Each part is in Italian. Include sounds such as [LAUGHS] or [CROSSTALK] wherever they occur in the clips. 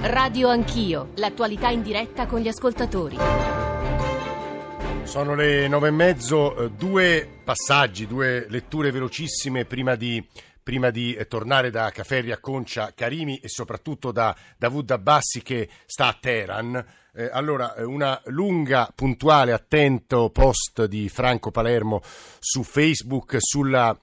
Radio Anch'io, l'attualità in diretta con gli ascoltatori. Sono le nove e mezzo, eh, due passaggi, due letture velocissime prima di, prima di eh, tornare da Caferri a Concia Carimi e soprattutto da Davud Abbassi che sta a Teheran. Eh, allora, una lunga, puntuale, attento post di Franco Palermo su Facebook sulla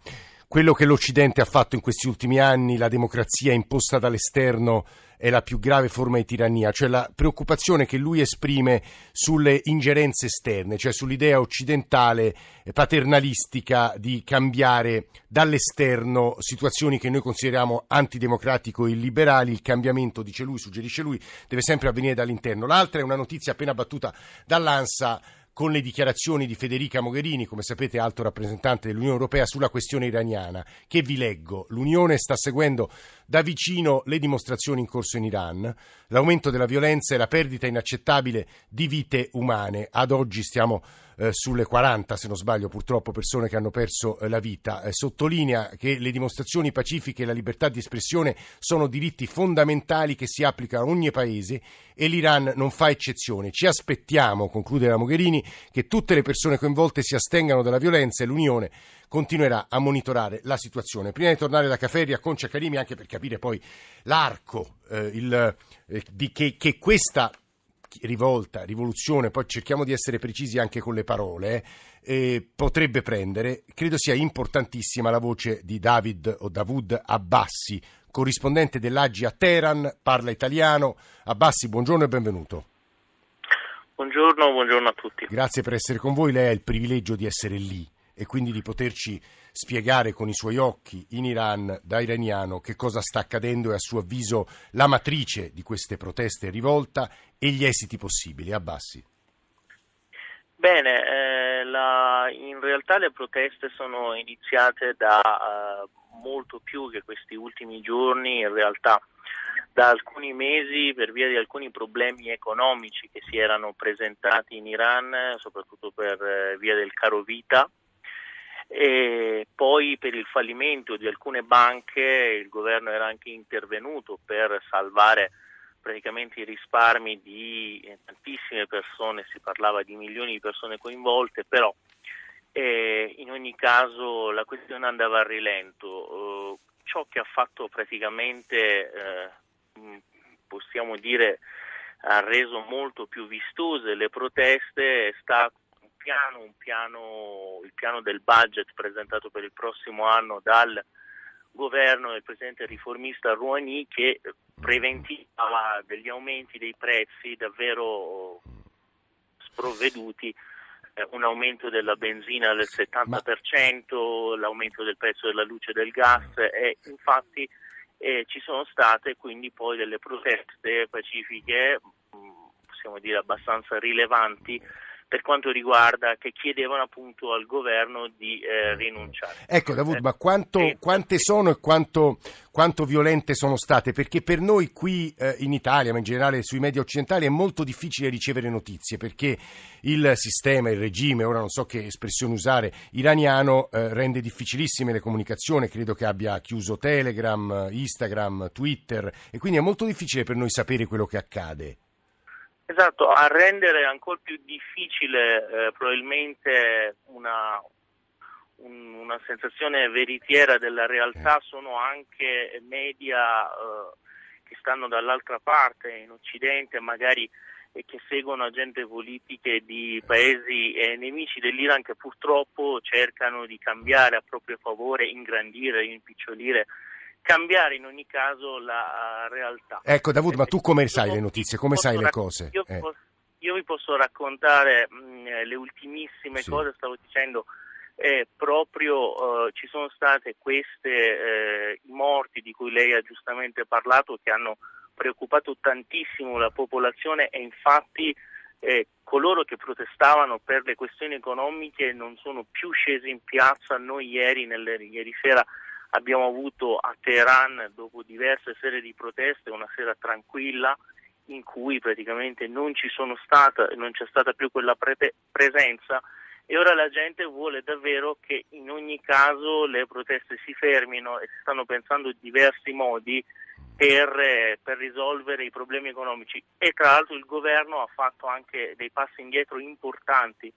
quello che l'Occidente ha fatto in questi ultimi anni, la democrazia imposta dall'esterno è la più grave forma di tirannia, cioè la preoccupazione che lui esprime sulle ingerenze esterne, cioè sull'idea occidentale eh, paternalistica di cambiare dall'esterno situazioni che noi consideriamo antidemocratico e illiberali, il cambiamento, dice lui, suggerisce lui, deve sempre avvenire dall'interno. L'altra è una notizia appena battuta dall'ANSA con le dichiarazioni di Federica Mogherini, come sapete alto rappresentante dell'Unione Europea, sulla questione iraniana, che vi leggo. L'Unione sta seguendo da vicino le dimostrazioni in corso in Iran, l'aumento della violenza e la perdita inaccettabile di vite umane. Ad oggi stiamo eh, sulle 40, se non sbaglio, purtroppo persone che hanno perso eh, la vita. Eh, sottolinea che le dimostrazioni pacifiche e la libertà di espressione sono diritti fondamentali che si applicano a ogni paese e l'Iran non fa eccezione. Ci aspettiamo, conclude la Mogherini, che tutte le persone coinvolte si astengano dalla violenza e l'Unione continuerà a monitorare la situazione. Prima di tornare da Caferri a Concia Carimi, anche per capire poi l'arco eh, il, eh, di che, che questa rivolta, rivoluzione, poi cerchiamo di essere precisi anche con le parole, eh, potrebbe prendere, credo sia importantissima la voce di David o Davud Abbassi, corrispondente dell'Aggi a Teheran, parla italiano. Abbassi, buongiorno e benvenuto. Buongiorno, buongiorno a tutti. Grazie per essere con voi, lei ha il privilegio di essere lì e quindi di poterci spiegare con i suoi occhi in Iran, da iraniano, che cosa sta accadendo e a suo avviso la matrice di queste proteste e rivolta e gli esiti possibili. Abbassi. Bene, eh, la, in realtà le proteste sono iniziate da eh, molto più che questi ultimi giorni, in realtà da alcuni mesi per via di alcuni problemi economici che si erano presentati in Iran, soprattutto per eh, via del caro vita e poi per il fallimento di alcune banche il governo era anche intervenuto per salvare praticamente i risparmi di tantissime persone, si parlava di milioni di persone coinvolte, però eh, in ogni caso la questione andava a rilento. Eh, ciò che ha fatto praticamente, eh, possiamo dire, ha reso molto più vistose le proteste è stato piano, un piano, il piano del budget presentato per il prossimo anno dal governo del presidente riformista Rouhani che preventiva degli aumenti dei prezzi davvero sprovveduti, eh, un aumento della benzina del 70%, l'aumento del prezzo della luce e del gas e infatti eh, ci sono state quindi poi delle proteste pacifiche, possiamo dire abbastanza rilevanti, per quanto riguarda che chiedevano appunto al governo di eh, rinunciare. Ecco Davud, ma quanto, eh, quante sono e quanto, quanto, violente sono state? Perché per noi qui eh, in Italia, ma in generale sui media occidentali, è molto difficile ricevere notizie perché il sistema, il regime, ora non so che espressione usare, iraniano eh, rende difficilissime le comunicazioni, credo che abbia chiuso Telegram, Instagram, Twitter e quindi è molto difficile per noi sapere quello che accade. Esatto, a rendere ancora più difficile eh, probabilmente una, un, una sensazione veritiera della realtà eh. sono anche media eh, che stanno dall'altra parte in Occidente, magari e che seguono agende politiche di paesi eh, nemici dell'Iran che purtroppo cercano di cambiare a proprio favore, ingrandire, impicciolire cambiare in ogni caso la realtà. Ecco Davud, ma tu come sai le notizie, come sai le cose? Io, eh. posso, io vi posso raccontare mh, le ultimissime sì. cose, stavo dicendo, eh, proprio eh, ci sono state queste eh, morti di cui lei ha giustamente parlato che hanno preoccupato tantissimo la popolazione e infatti eh, coloro che protestavano per le questioni economiche non sono più scesi in piazza. Noi ieri, nelle, ieri sera abbiamo avuto a Teheran, dopo diverse serie di proteste, una sera tranquilla in cui praticamente non, stata, non c'è stata più quella pre- presenza e ora la gente vuole davvero che in ogni caso le proteste si fermino e si stanno pensando diversi modi per, per, risolvere i problemi economici. E tra l'altro il governo ha fatto anche dei passi indietro importanti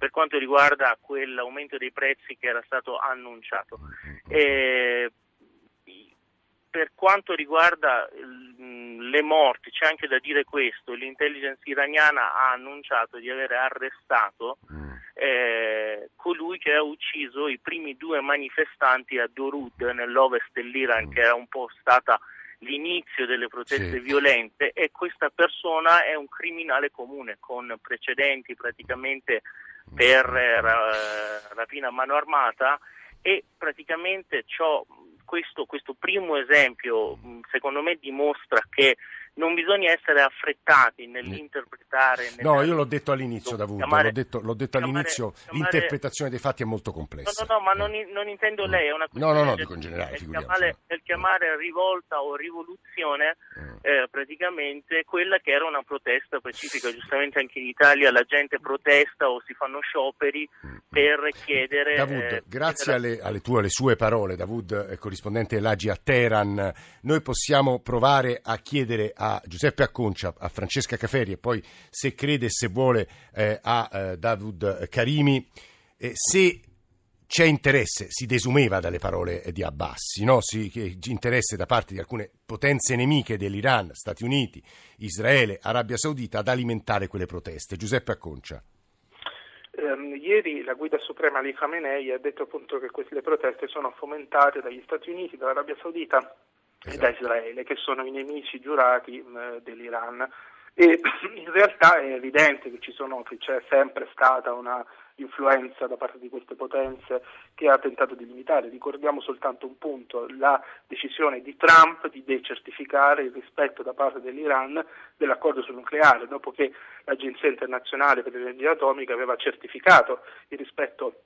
per quanto riguarda quell'aumento dei prezzi che era stato annunciato. E per quanto riguarda le morti, c'è anche da dire questo, l'intelligence iraniana ha annunciato di aver arrestato eh, colui che ha ucciso i primi due manifestanti a Dorud nell'ovest dell'Iran, che era un po' stata l'inizio delle proteste sì. violente e questa persona è un criminale comune con precedenti praticamente per eh, rapina a mano armata e praticamente ciò, questo, questo primo esempio secondo me dimostra che non bisogna essere affrettati nell'interpretare. Nella... No, io l'ho detto all'inizio, Davuto, l'ho detto, l'ho detto chiamare, all'inizio, chiamare... l'interpretazione dei fatti è molto complessa. No, no, no ma non, non intendo lei, è una questione... No, no, no, dico in generale, chiamare, nel chiamare rivolta o rivoluzione, mm. eh, praticamente quella che era una protesta pacifica, giustamente anche in Italia la gente protesta o si fanno scioperi mm. per chiedere... Davud, eh, grazie alle, alle, tue, alle sue parole, Davud, eh, corrispondente dell'Agi a Teheran, noi possiamo provare a chiedere a Giuseppe Acconcia, a Francesca Caferi e poi se crede e se vuole eh, a eh, Davud Karimi, eh, se c'è interesse, si desumeva dalle parole di Abbas, no? si, interesse da parte di alcune potenze nemiche dell'Iran, Stati Uniti, Israele, Arabia Saudita ad alimentare quelle proteste. Giuseppe Acconcia. Um, ieri la guida suprema Ali Khamenei ha detto appunto che queste proteste sono fomentate dagli Stati Uniti, dall'Arabia Saudita esatto. e da Israele, che sono i nemici giurati mh, dell'Iran. E [CLEARS THROAT] in realtà è evidente che, sono, che c'è sempre stata una influenza da parte di queste potenze che ha tentato di limitare. Ricordiamo soltanto un punto, la decisione di Trump di decertificare il rispetto da parte dell'Iran dell'accordo sul nucleare, dopo che l'Agenzia internazionale per l'energia atomica aveva certificato il rispetto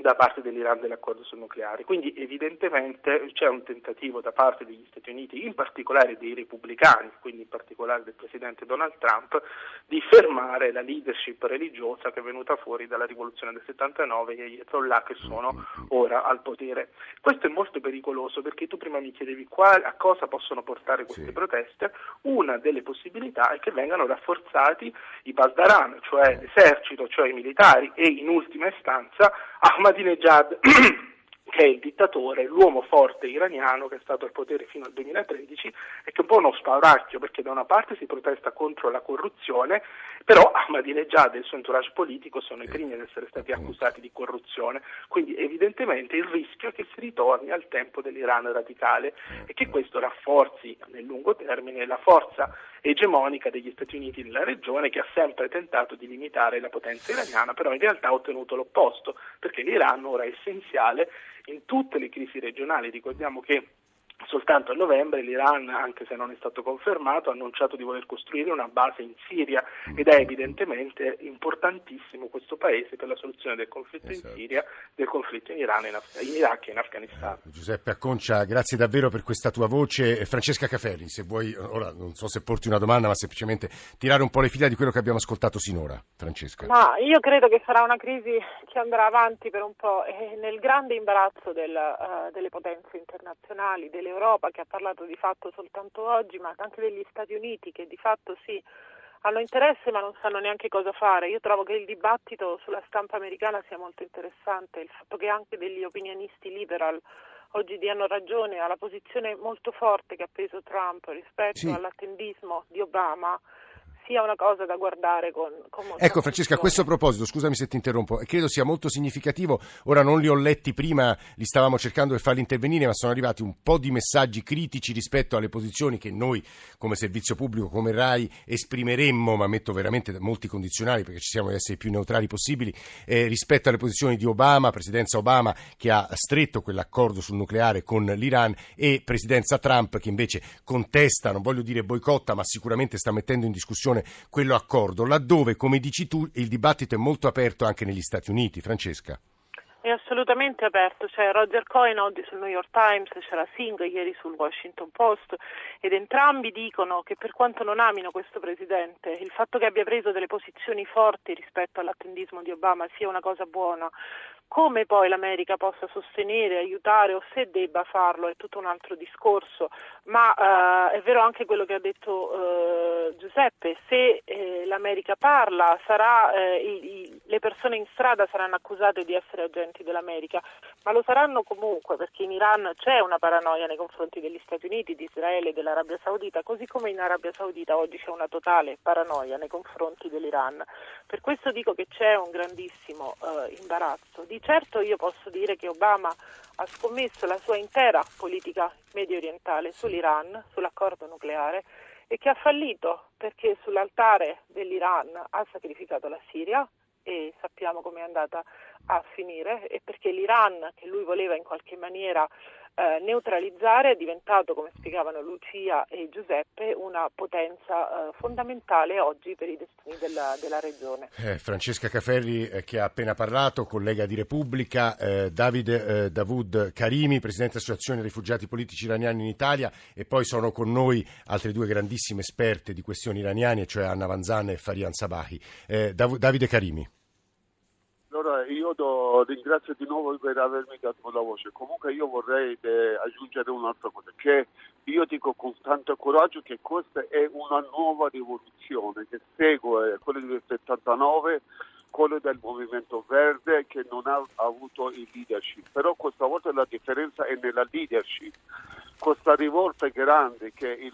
da parte dell'Iran dell'accordo sul nucleare. Quindi evidentemente c'è un tentativo da parte degli Stati Uniti, in particolare dei repubblicani, quindi in particolare del presidente Donald Trump, di fermare la leadership religiosa che è venuta fuori dalla rivoluzione del 79 e gli Ayatollah che sono ora al potere. Questo è molto pericoloso perché tu prima mi chiedevi qual, a cosa possono portare queste sì. proteste. Una delle possibilità è che vengano rafforzati i Baldaran, cioè l'esercito, cioè i militari e in ultima istanza Ahmadinejad [CLEARS THROAT] che è il dittatore, l'uomo forte iraniano che è stato al potere fino al 2013 e che è un po' uno spauracchio perché da una parte si protesta contro la corruzione, però Ahmadinejad e il suo entourage politico sono i primi ad essere stati accusati di corruzione, quindi evidentemente il rischio è che si ritorni al tempo dell'Iran radicale e che questo rafforzi nel lungo termine la forza egemonica degli Stati Uniti nella regione che ha sempre tentato di limitare la potenza iraniana, però in realtà ha ottenuto l'opposto, perché l'Iran ora è essenziale in tutte le crisi regionali. Ricordiamo che Soltanto a novembre l'Iran, anche se non è stato confermato, ha annunciato di voler costruire una base in Siria ed è evidentemente importantissimo questo paese per la soluzione del conflitto esatto. in Siria, del conflitto in, Iran, in, Af- in Iraq e in Afghanistan. Eh, Giuseppe Acconcia, grazie davvero per questa tua voce. Francesca Caferri, se vuoi, ora non so se porti una domanda, ma semplicemente tirare un po' le fila di quello che abbiamo ascoltato sinora. Francesca. Ma io credo che sarà una crisi che andrà avanti per un po' e nel grande imbarazzo del, uh, delle potenze internazionali, delle dell'Europa che ha parlato di fatto soltanto oggi, ma anche degli Stati Uniti che di fatto sì hanno interesse ma non sanno neanche cosa fare. Io trovo che il dibattito sulla stampa americana sia molto interessante, il fatto che anche degli opinionisti liberal oggi diano ragione alla posizione molto forte che ha preso Trump rispetto sì. all'attendismo di Obama sia una cosa da guardare con, con molta Ecco Francesca, a questo proposito, scusami se ti interrompo, credo sia molto significativo, ora non li ho letti prima, li stavamo cercando di farli intervenire, ma sono arrivati un po' di messaggi critici rispetto alle posizioni che noi come servizio pubblico, come RAI, esprimeremmo, ma metto veramente molti condizionali perché ci siamo di essere i più neutrali possibili, eh, rispetto alle posizioni di Obama, presidenza Obama che ha stretto quell'accordo sul nucleare con l'Iran e presidenza Trump che invece contesta, non voglio dire boicotta, ma sicuramente sta mettendo in discussione discussione quello accordo, laddove, come dici tu, il dibattito è molto aperto anche negli Stati Uniti. Francesca. È assolutamente aperto, c'è Roger Cohen oggi sul New York Times, c'era Singh ieri sul Washington Post ed entrambi dicono che per quanto non amino questo presidente, il fatto che abbia preso delle posizioni forti rispetto all'attendismo di Obama sia una cosa buona, come poi l'America possa sostenere, aiutare o se debba farlo è tutto un altro discorso. ma eh, è vero anche quello che ha detto eh, Giuseppe, se eh, l'America parla sarà, eh, i, i, le persone in strada saranno accusate di essere agenti dell'America, ma lo saranno comunque perché in Iran c'è una paranoia nei confronti degli Stati Uniti, di Israele e dell'Arabia Saudita, così come in Arabia Saudita oggi c'è una totale paranoia nei confronti dell'Iran. Per questo dico che c'è un grandissimo eh, imbarazzo. Di certo io posso dire che Obama ha scommesso la sua intera politica medio orientale sull'Iran, sull'accordo nucleare e che ha fallito perché sull'altare dell'Iran ha sacrificato la Siria e sappiamo come è andata a finire e perché l'Iran che lui voleva in qualche maniera eh, neutralizzare è diventato, come spiegavano Lucia e Giuseppe, una potenza eh, fondamentale oggi per i destini della, della regione. Eh, Francesca Caferri eh, che ha appena parlato, collega di Repubblica, eh, Davide eh, Davud Karimi, Presidente dell'Associazione Rifugiati Politici Iraniani in Italia e poi sono con noi altre due grandissime esperte di questioni iraniane, cioè Anna Vanzan e Farian Sabahi. Dav- Davide Karimi. Io do, ringrazio di nuovo per avermi dato la voce. Comunque io vorrei eh, aggiungere un'altra cosa, che io dico con tanto coraggio che questa è una nuova rivoluzione che segue quella del 79 quello del Movimento Verde che non ha avuto il leadership, però questa volta la differenza è nella leadership. Questa rivolta grande che il...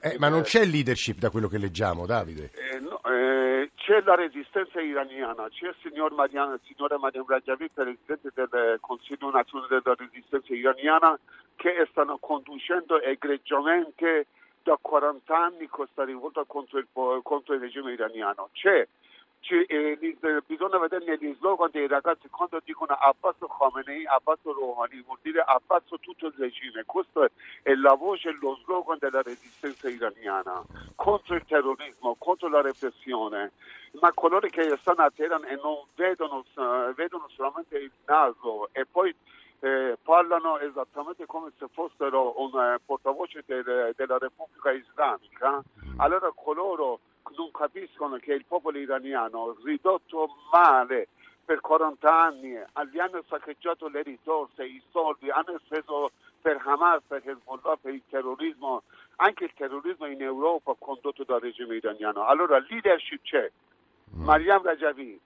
Eh, eh, ma non c'è leadership da quello che leggiamo, Davide? Eh, no, eh, c'è la resistenza iraniana, c'è il signor Mariano, il signore Mariam Rajavi, presidente del Consiglio nazionale della resistenza iraniana, che stanno conducendo egregiamente da 40 anni questa rivolta contro il, contro il regime iraniano. C'è ci, eh, bisogna vedere negli slogan dei ragazzi quando dicono abbasso Khomeini, abbasso Rouhani, vuol dire abbasso tutto il regime. Questa è la voce lo slogan della resistenza iraniana contro il terrorismo, contro la repressione. Ma coloro che stanno a Teheran e non vedono, vedono solamente il naso e poi eh, parlano esattamente come se fossero un eh, portavoce del, della Repubblica Islamica, allora coloro non capiscono che il popolo iraniano, ridotto male per 40 anni, gli hanno saccheggiato le risorse, i soldi, hanno speso per Hamas, per Hezbollah, per il terrorismo, anche il terrorismo in Europa condotto dal regime iraniano. Allora leadership c'è, mm. Mariam Rajavi,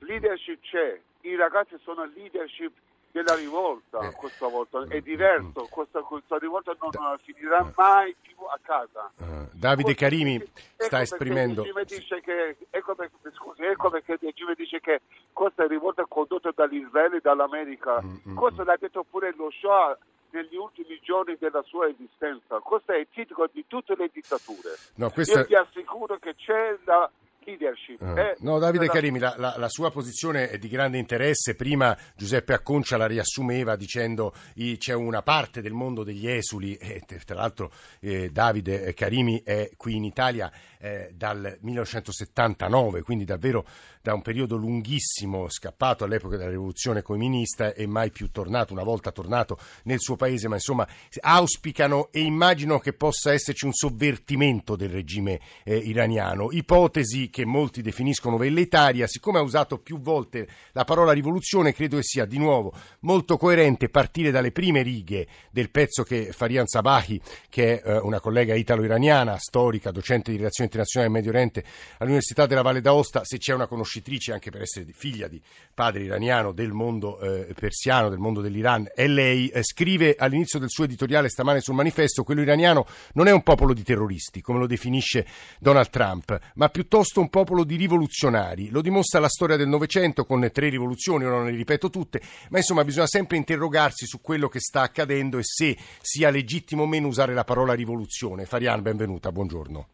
leadership c'è, i ragazzi sono leadership della rivolta eh. questa volta. È diverso questa, questa rivolta non da, finirà uh, mai più a casa. Uh, Davide Carimi ecco sta esprimendo che, ecco, perché, scusi, ecco perché il regime dice che questa rivolta è condotta dall'Israele e dall'America. Mm, mm, questo mm. l'ha detto pure lo Shoah negli ultimi giorni della sua esistenza. Questo è il tipico di tutte le dittature. No, questa... io ti assicuro che c'è la leadership. Ah. Eh, no, Davide Carimi, la, la, la, sua posizione è di grande interesse. Prima Giuseppe Acconcia la riassumeva dicendo che c'è una parte del mondo degli esuli, e tra l'altro eh, Davide Carimi è qui in Italia eh, dal 1979, quindi davvero da un periodo lunghissimo, scappato all'epoca della rivoluzione comunista e mai più tornato, una volta tornato nel suo paese, ma insomma auspicano e immaginano che possa esserci un sovvertimento del regime eh, iraniano. Ipotesi che molti definiscono velleitaria, siccome ha usato più volte la parola rivoluzione, credo che sia di nuovo molto coerente partire dalle prime righe del pezzo che Farian Sabahi, che è eh, una collega italo-iraniana, storica, docente di relazioni internazionali del Medio Oriente all'Università della Valle d'Aosta, se c'è una conoscitrice, anche per essere figlia di padre iraniano, del mondo eh, persiano, del mondo dell'Iran, e lei. Eh, scrive all'inizio del suo editoriale stamane sul manifesto, quello iraniano non è un popolo di terroristi, come lo definisce Donald Trump, ma piuttosto un popolo di rivoluzionari. Lo dimostra la storia del Novecento con tre rivoluzioni, ora non le ripeto tutte, ma insomma bisogna sempre interrogarsi su quello che sta accadendo e se sia legittimo o meno usare la parola rivoluzione. Farian, benvenuta, buongiorno.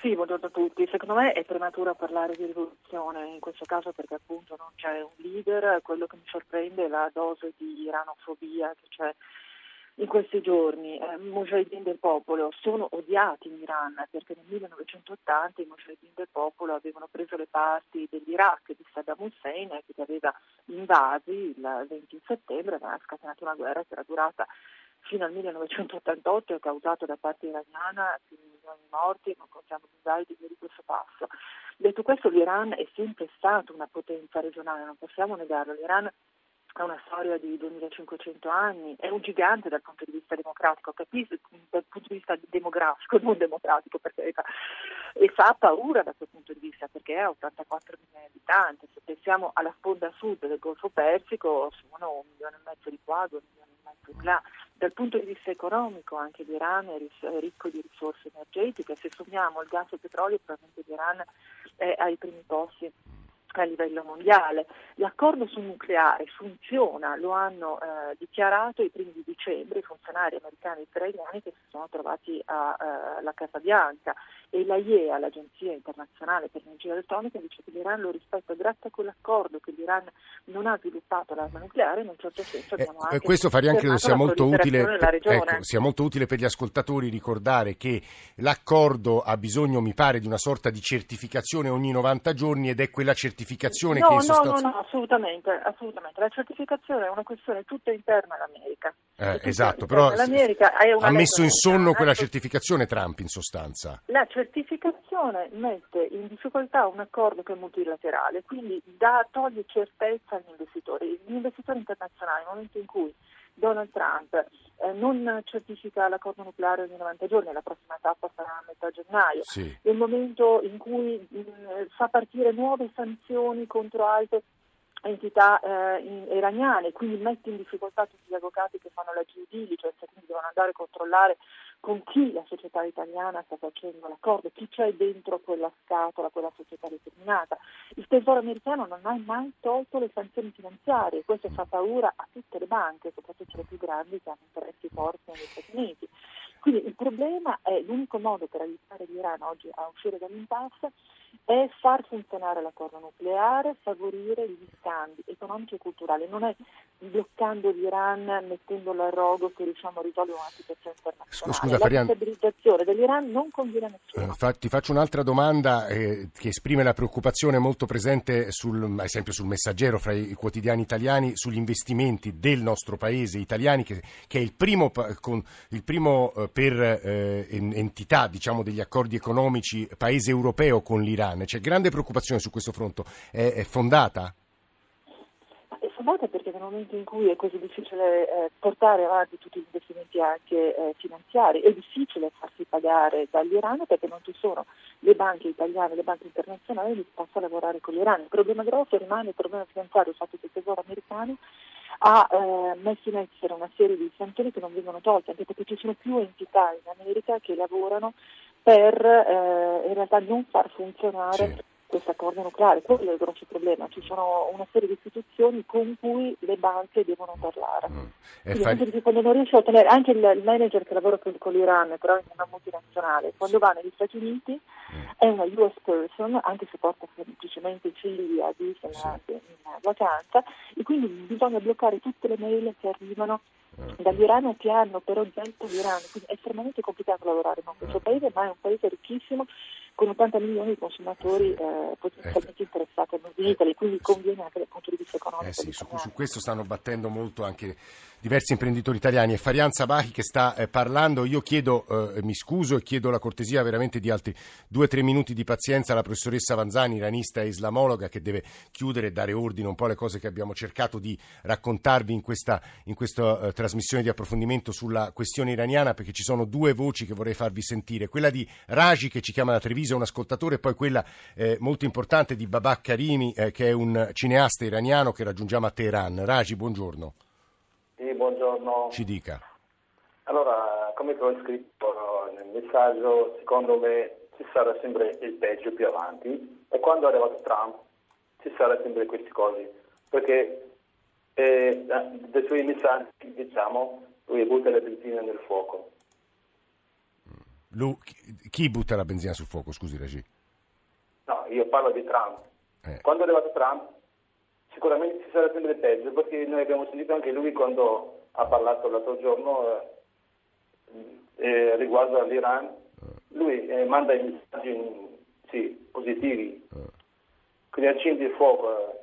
Sì, buongiorno a tutti. Secondo me è prematuro parlare di rivoluzione in questo caso perché appunto non c'è un leader. Quello che mi sorprende è la dose di iranofobia che c'è in questi giorni. Eh, Mujahideen del popolo sono odiati in Iran perché nel 1980 i Mujahideen del popolo avevano preso le parti dell'Iraq di Saddam Hussein che li aveva invasi il 20 settembre, aveva scatenato una guerra che era durata fino al 1988 è causato da parte iraniana più di milioni di morti, non contiamo gli di di questo passo. Detto questo l'Iran è sempre stato una potenza regionale, non possiamo negarlo, l'Iran è una storia di 2500 anni, è un gigante dal punto di vista democratico, capisco, dal punto di vista demografico, non democratico per carità, e fa paura da quel punto di vista perché ha 84 milioni di abitanti, se pensiamo alla sponda sud del Golfo Persico sono un milione e mezzo di qua, due milioni e mezzo di là, dal punto di vista economico anche l'Iran è ricco di risorse energetiche, se sommiamo il gas e il petrolio probabilmente l'Iran è ai primi posti a livello mondiale. L'accordo sul nucleare funziona, lo hanno eh, dichiarato i primi di dicembre i funzionari americani e israeliani che si sono trovati alla uh, Casa Bianca e la IEA, l'Agenzia internazionale per l'energia elettronica, dice che l'Iran lo rispetta grazie a quell'accordo che l'Iran non ha sviluppato l'arma nucleare, in un certo senso abbiamo eh, anche Questo Farian credo sia molto, utile, ecco, sia molto utile per gli ascoltatori ricordare che l'accordo ha bisogno, mi pare, di una sorta di certificazione ogni 90 giorni ed è quella certificazione no, che in sostanza... No, no, no, assolutamente, assolutamente. La certificazione è una questione tutta interna all'America. Eh, esatto, però ha messo in sonno quella certificazione Trump in sostanza. La certificazione mette in difficoltà un accordo che è multilaterale, quindi dà, toglie certezza agli investitori. Gli investitori internazionali, nel momento in cui Donald Trump eh, non certifica l'accordo nucleare ogni 90 giorni, la prossima tappa sarà a metà gennaio, sì. nel momento in cui mh, fa partire nuove sanzioni contro altre entità eh, in, iraniane, quindi mette in difficoltà tutti gli avvocati che fanno la due diligence, quindi devono andare a controllare con chi la società italiana sta facendo l'accordo, chi c'è dentro quella scatola, quella società determinata. Tesoro americano non ha mai tolto le sanzioni finanziarie, questo fa paura a tutte le banche, soprattutto le più grandi che hanno interessi forti negli Stati Uniti. Quindi il problema è l'unico modo per aiutare l'Iran oggi a uscire dall'impasse è far funzionare l'accordo nucleare, favorire gli scambi economici e culturali, non è bloccando l'Iran, mettendolo a rogo che riusciamo a risolvere una situazione internazionale. Scusa, la destabilizzazione dell'Iran non conviene a nessuno. Eh, fa, ti faccio un'altra domanda eh, che esprime la preoccupazione molto presente, sul, ad esempio sul messaggero fra i quotidiani italiani, sugli investimenti del nostro paese italiani, che, che è il primo, con, il primo eh, per eh, entità diciamo, degli accordi economici paese europeo con l'Iran. C'è grande preoccupazione su questo fronte. È, è fondata? Fondata perché nel momento in cui è così difficile eh, portare avanti tutti gli investimenti anche eh, finanziari, è difficile farsi pagare dall'Iran perché non ci sono le banche italiane, le banche internazionali disposte a lavorare con l'Iran. Il problema grosso rimane il problema finanziario, il fatto che il tesoro americano ha eh, messo in essere una serie di sanzioni che non vengono tolte, anche perché ci sono più entità in America che lavorano per eh, in realtà non far funzionare sì questo accordo nucleare, quello è il grosso problema, ci sono una serie di istituzioni con cui le banche devono parlare. Mm. Quindi, quando non riesce a ottenere, anche il, il manager che lavora con, l'Iran, però in una multinazionale, quando va negli Stati Uniti mm. è una US person, anche se porta semplicemente i figli a Disney sì. in vacanza, e quindi bisogna bloccare tutte le mail che arrivano mm. dall'Iran che hanno per oggetto l'Iran, quindi è estremamente complicato lavorare con questo paese, ma è un paese ricchissimo con 80 milioni di consumatori eh, potenzialmente eh, interessati al Made in Italy, quindi conviene anche dal punto di vista economico. Eh sì, su, su, questo stanno battendo molto anche diversi imprenditori italiani. E Farian Sabahi che sta eh, parlando, io chiedo, eh, mi scuso e chiedo la cortesia veramente di altri due o tre minuti di pazienza alla professoressa Vanzani, iranista e islamologa, che deve chiudere e dare ordine un po' alle cose che abbiamo cercato di raccontarvi in questa, in questa eh, trasmissione di approfondimento sulla questione iraniana, perché ci sono due voci che vorrei farvi sentire. Quella di Raji che ci chiama da Treviso Treviso, un ascoltatore, e poi quella eh, molto importante di Babak Karimi, eh, che è un cineasta iraniano che raggiungiamo a Teheran. Raji, buongiorno. Sì, buongiorno. Ci dica. Allora, come ho scritto nel messaggio, secondo me ci sarà sempre il peggio più avanti e quando è arrivato Trump ci sarà sempre queste cose, perché eh, dai suoi messaggi, diciamo, lui butta la benzina nel fuoco. Lui, chi butta la benzina sul fuoco, scusi Ragi? No, io parlo di Trump. Eh. Quando è arrivato Trump sicuramente ci sarà sempre peggio perché noi abbiamo sentito anche lui quando ha parlato l'altro giorno eh, eh, riguardo all'Iran. Eh. Lui eh, manda i messaggi sì, positivi, eh. quindi accende il fuoco.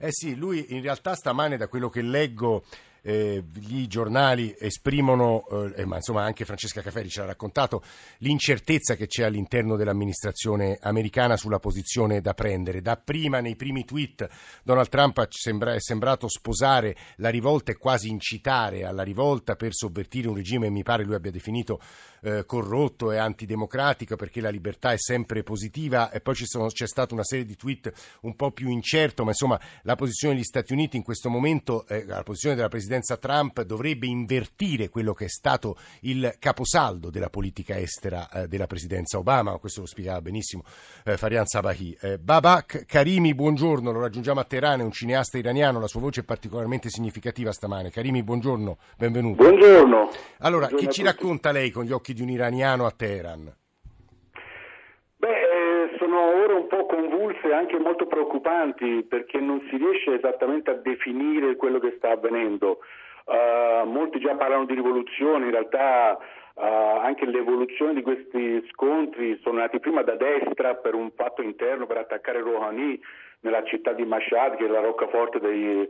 Eh sì, lui in realtà stamane da quello che leggo eh, gli giornali esprimono, eh, ma insomma anche Francesca Caferi ce l'ha raccontato, l'incertezza che c'è all'interno dell'amministrazione americana sulla posizione da prendere. Dapprima nei primi tweet Donald Trump sembra, è sembrato sposare la rivolta e quasi incitare alla rivolta per sovvertire un regime, mi pare lui abbia definito eh, corrotto e antidemocratico perché la libertà è sempre positiva e poi sono, c'è stata una serie di tweet un po' più incerto, ma insomma la posizione degli Stati Uniti in questo momento, eh, la posizione della presidenza Trump dovrebbe invertire quello che è stato il caposaldo della politica estera eh, della presidenza Obama, questo lo spiegava benissimo eh, Farian Sabahi. Eh, Babak Karimi, buongiorno, lo raggiungiamo a Teheran, è un cineasta iraniano, la sua voce è particolarmente significativa stamane. Karimi, buongiorno, benvenuto. Buongiorno. Allora, buongiorno che ci racconta lei con gli occhi di un iraniano a Teheran? Beh, eh, sono ore un po' convulse e anche molto preoccupanti perché non si riesce esattamente a definire quello che sta avvenendo. Uh, molti già parlano di rivoluzione, in realtà uh, anche l'evoluzione di questi scontri sono nati prima da destra per un fatto interno per attaccare Rouhani nella città di Mashhad, che è la roccaforte dei,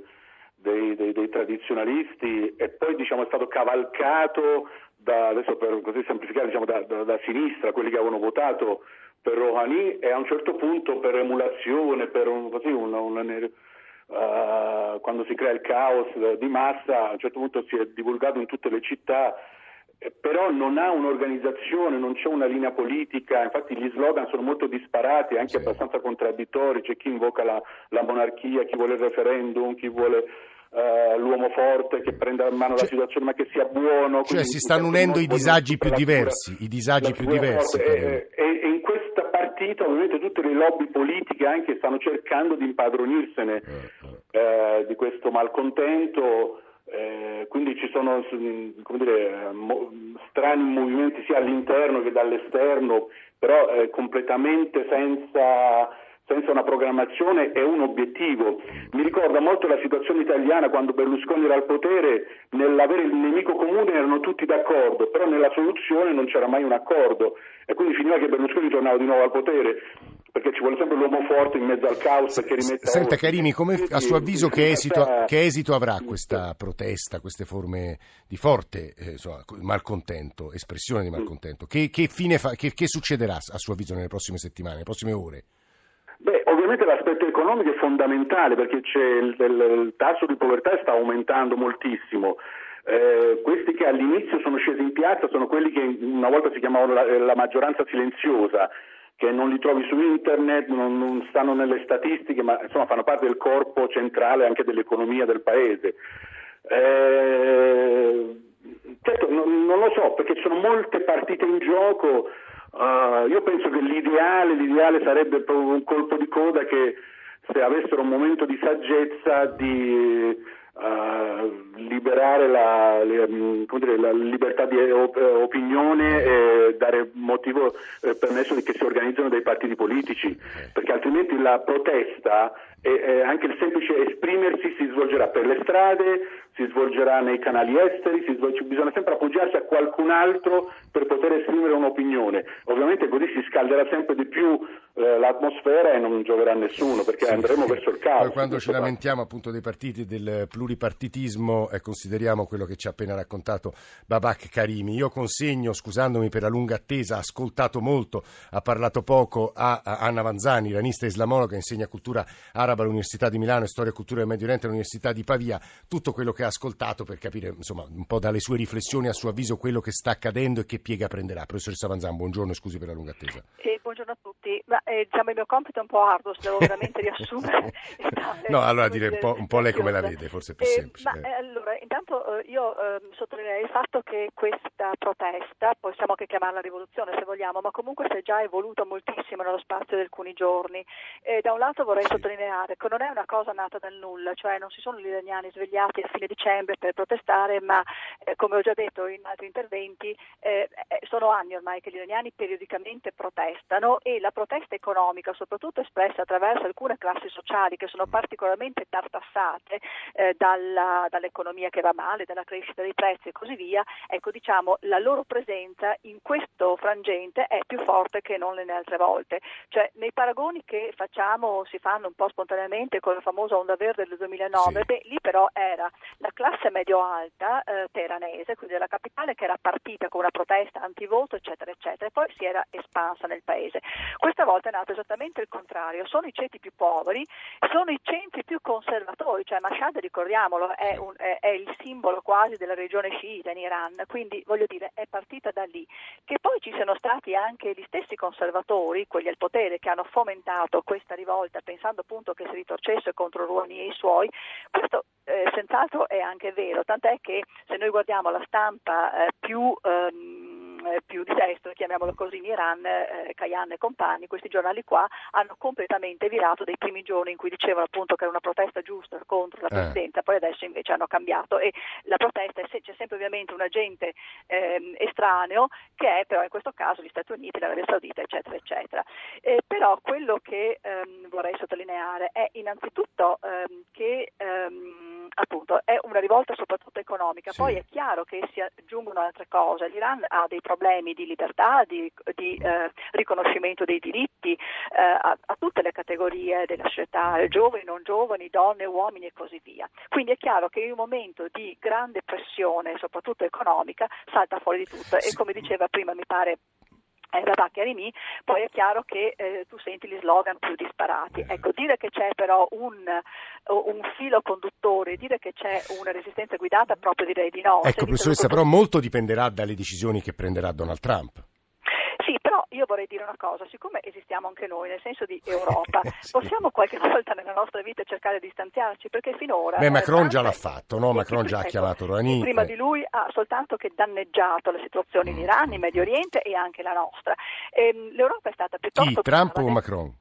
dei, dei, dei tradizionalisti, e poi diciamo, è stato cavalcato da, adesso per così semplificare, diciamo, da, da, da, sinistra, quelli che avevano votato per Rouhani e a un certo punto per emulazione, per un, così, un, un, uh, quando si crea il caos di massa, a un certo punto si è divulgato in tutte le città eh, però non ha un'organizzazione, non c'è una linea politica, infatti gli slogan sono molto disparati, anche sì. abbastanza contraddittori, c'è chi invoca la, la, monarchia, chi vuole il referendum, chi vuole uh, l'uomo forte che prenda in mano cioè, la situazione ma che sia buono. Cioè si stanno unendo i disagi più diversi, i disagi più diversi. E, partita ovviamente tutte le lobby politiche anche stanno cercando di impadronirsene eh, eh. Eh, di questo malcontento. Eh, quindi ci sono dire, mo, strani movimenti sia all'interno che dall'esterno, però eh, completamente senza, senza, una programmazione e un obiettivo. Mi ricorda molto la situazione italiana quando Berlusconi era al potere, nell'avere il nemico comune erano tutti d'accordo, però nella soluzione non c'era mai un accordo e quindi finiva che Berlusconi tornava di nuovo al potere perché ci vuole sempre l'uomo forte in mezzo al caos che rimetta Senta Carimi, come, a suo avviso che esito, che esito, avrà questa protesta, queste forme di forte eh, insomma, malcontento, espressione di malcontento? Che, che, fa, che, che succederà a suo avviso nelle prossime settimane, nelle prossime ore? Ovviamente l'aspetto economico è fondamentale perché il, il, il, tasso di povertà sta aumentando moltissimo. Eh, questi che all'inizio sono scesi in piazza sono quelli che una volta si chiamavano la, la maggioranza silenziosa, che non li trovi su internet, non, non, stanno nelle statistiche, ma insomma fanno parte del corpo centrale anche dell'economia del paese. Eh, certo, non, non, lo so, perché ci sono molte partite in gioco. Uh, io penso che l'ideale, l'ideale sarebbe proprio un colpo di coda che se avessero un momento di saggezza di uh, liberare la, dire, la, libertà di opinione e dare motivo eh, permesso di che si organizzano dei partiti politici, perché altrimenti la protesta e, e anche il semplice esprimersi si svolgerà per le strade, si svolgerà nei canali esteri, svolge, bisogna sempre appoggiarsi a qualcun altro per poter esprimere un'opinione. Ovviamente così si scalderà sempre di più eh, l'atmosfera e non gioverà nessuno perché sì, andremo sì. verso il caos. Poi quando ci lamentiamo appunto dei partiti del pluripartitismo eh, consideriamo quello che ci ha appena raccontato Babak Karimi. Io consegno, scusandomi per la lunga attesa, ha ascoltato molto, ha parlato poco a, a Anna Vanzani, iranista islamologa, insegna cultura araba all'Università di Milano e storia e cultura del Medio Oriente all'Università di Pavia, tutto quello che ha ascoltato per capire insomma un po' dalle sue riflessioni a suo avviso quello che sta accadendo e che piega prenderà. Professoressa Vanzan, buongiorno e scusi per la lunga attesa. Eh, buongiorno a tutti. Ma, eh, diciamo, il mio compito è un po' arduo, se devo veramente [LAUGHS] riassumere. [LAUGHS] no, allora dire un po', un po', lei come la vede, forse è più eh, semplice. Ma, eh. allora, intanto eh, io ehm, sottolineerei il fatto che questa protesta, possiamo anche chiamarla rivoluzione se vogliamo, ma comunque si è già evoluta moltissimo nello spazio di alcuni giorni. da un lato vorrei sì. sottolineare che non è una cosa nata dal nulla, cioè non si sono gli iraniani svegliati a fine dicembre per protestare, ma eh, come ho già detto in altri interventi, eh, eh, sono anni ormai che gli iraniani periodicamente protestano e la protesta economica, soprattutto espressa attraverso alcune classi sociali che sono particolarmente tartassate eh, dalla, dall'economia che va male, dalla crescita dei prezzi e così via, ecco diciamo la loro presenza in questo frangente è più forte che non nelle altre volte. Cioè nei paragoni che facciamo si fanno un po' spontaneamente con la famosa onda verde del 2009, sì. beh, lì però era la classe medio-alta eh, teheranese, quindi della capitale, che era partita con una protesta antivoto, eccetera, eccetera, e poi si era espansa nel paese. Questa volta è nato esattamente il contrario, sono i ceti più poveri, sono i centri più conservatori, cioè Mashhad, ricordiamolo, è, un, è, è il simbolo quasi della regione sciita in Iran, quindi voglio dire è partita da lì. Che poi ci siano stati anche gli stessi conservatori, quelli al potere, che hanno fomentato questa rivolta pensando appunto che si ritorcesse contro Rouhani e i suoi, questo eh, senz'altro è anche vero, tant'è che se noi guardiamo la stampa eh, più... Ehm, eh, più di destra, chiamiamolo così, in Iran, eh, Kayan e compagni, questi giornali qua hanno completamente virato dei primi giorni in cui dicevano appunto che era una protesta giusta contro la eh. presidenza, eh. poi adesso invece hanno cambiato e la protesta è, c'è sempre ovviamente un agente ehm, estraneo che è però in questo caso gli Stati Uniti, l'Arabia Saudita, eccetera, eccetera. Eh, però quello che ehm, vorrei sottolineare è innanzitutto ehm, che ehm, appunto è una rivolta soprattutto economica, sì. poi è chiaro che si aggiungono altre cose, l'Iran ha dei problemi di libertà, di, di eh, riconoscimento dei diritti eh, a, a, tutte le categorie della società, giovani, non giovani, donne, uomini e così via. Quindi è chiaro che in un momento di grande pressione, soprattutto economica, salta fuori di tutto e come diceva prima mi pare eh, Rabat Karimi, poi è chiaro che eh, tu senti gli slogan più disparati. Ecco, dire che c'è però un, un, filo conduttore, dire che c'è una resistenza guidata, proprio direi di no. Ecco, professoressa, però molto dipenderà dalle decisioni che prenderà Donald Trump. Sì, però io vorrei dire una cosa, siccome esistiamo anche noi nel senso di [LAUGHS] Europa, possiamo qualche volta nella nostra vita cercare di distanziarci perché finora... Beh, Macron eh, già l'ha fatto, no? Macron già ha chiamato Rouhani. Prima di lui ha soltanto che danneggiato la situazione in Iran, in Medio Oriente e anche la nostra. E, ehm, L'Europa è stata piuttosto... Chi, Trump o Macron?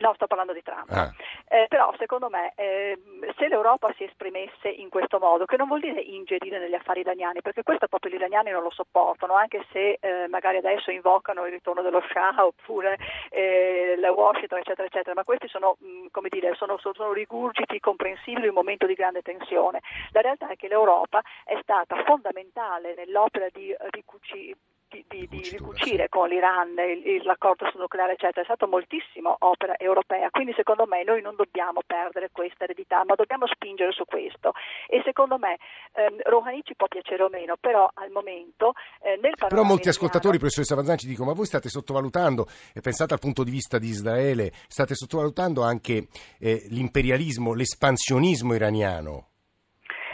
No, sto parlando di Trump. Ah. Eh, però secondo me eh, se l'Europa si esprimesse in questo modo, che non vuol dire ingerire negli affari iraniani, perché questo proprio gli iraniani non lo sopportano, anche se eh, magari adesso invocano il ritorno dello Shah oppure eh, la Washington, eccetera, eccetera, ma questi sono, mh, mm, come dire, sono, sono rigurgiti comprensibili in un momento di grande tensione. La realtà è che l'Europa è stata fondamentale nell'opera di ricucire di, di, di ricucire con l'Iran il, l'accordo sul nucleare, eccetera, è stata moltissimo opera europea, quindi secondo me noi non dobbiamo perdere questa eredità, ma dobbiamo spingere su questo. E secondo me ehm, Rouhani ci può piacere o meno, però al momento eh, nel Però molti ascoltatori, professoressa Vanzan, ci dicono, ma voi state sottovalutando, e pensate al punto di vista di Israele, state sottovalutando anche eh, l'imperialismo, l'espansionismo iraniano,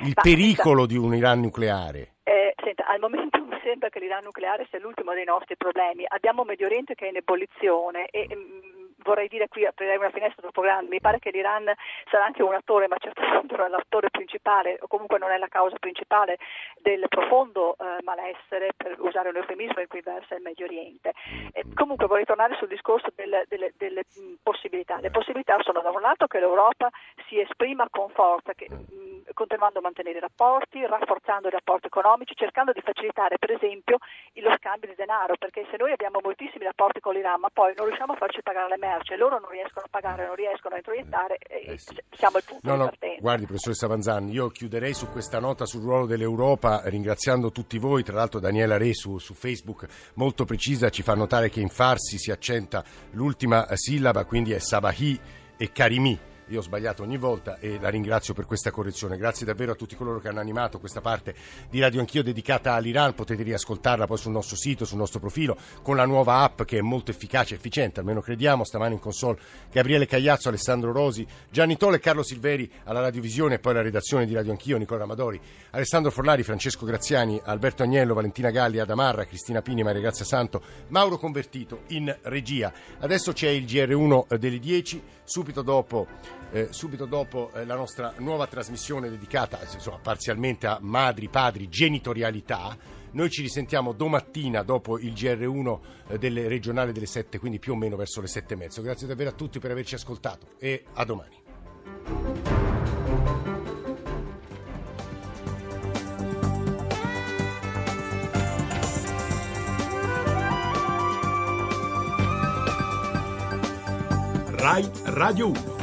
il ma, pericolo sa, di un Iran nucleare. Eh, senta, al momento sembra che l'Iran nucleare sia l'ultimo dei nostri problemi. Abbiamo Medio Oriente che è in ebollizione e mm, vorrei dire qui aprirei una finestra troppo grande, mi pare che l'Iran sarà anche un attore, ma certamente non è l'attore principale, o comunque non è la causa principale del profondo eh, malessere, per usare un eufemismo in cui versa il Medio Oriente. E comunque vorrei tornare sul discorso delle, delle, delle mh, possibilità. Le possibilità sono da un lato che l'Europa si esprima con forza, che, mh, continuando a mantenere i rapporti, rafforzando i rapporti economici, cercando di facilitare per esempio lo scambio di denaro, perché se noi abbiamo moltissimi rapporti con l'Iran, ma poi non riusciamo a farci pagare le merci, loro non riescono a pagare, non riescono a introiettare, eh, sì. siamo al punto no, di partenza. guardi, professoressa Vanzani, io chiuderei su questa nota sul ruolo dell'Europa, ringraziando tutti voi, tra l'altro Daniela Re su, su Facebook, molto precisa, ci fa notare che in farsi si accenta l'ultima sillaba, quindi è Sabahi e Karimi io ho sbagliato ogni volta e la ringrazio per questa correzione. Grazie davvero a tutti coloro che hanno animato questa parte di Radio Anch'io dedicata all'Iran. Potete riascoltarla poi sul nostro sito, sul nostro profilo, con la nuova app che è molto efficace e efficiente, almeno crediamo. Stamani in console Gabriele Cagliazzo, Alessandro Rosi, Gianni Tolle e Carlo Silveri alla radiovisione e poi alla redazione di Radio Anch'io, Nicola Amadori, Alessandro Forlari, Francesco Graziani, Alberto Agnello, Valentina Galli, Adamarra, Cristina Pini, Maria Grazia Santo, Mauro Convertito in regia. Adesso c'è il GR1 delle 10, subito dopo eh, subito dopo eh, la nostra nuova trasmissione dedicata insomma, parzialmente a madri, padri, genitorialità. Noi ci risentiamo domattina dopo il GR1 eh, delle regionali delle 7, quindi più o meno verso le 7 e mezzo. Grazie davvero a tutti per averci ascoltato e a domani. RAI Radio 1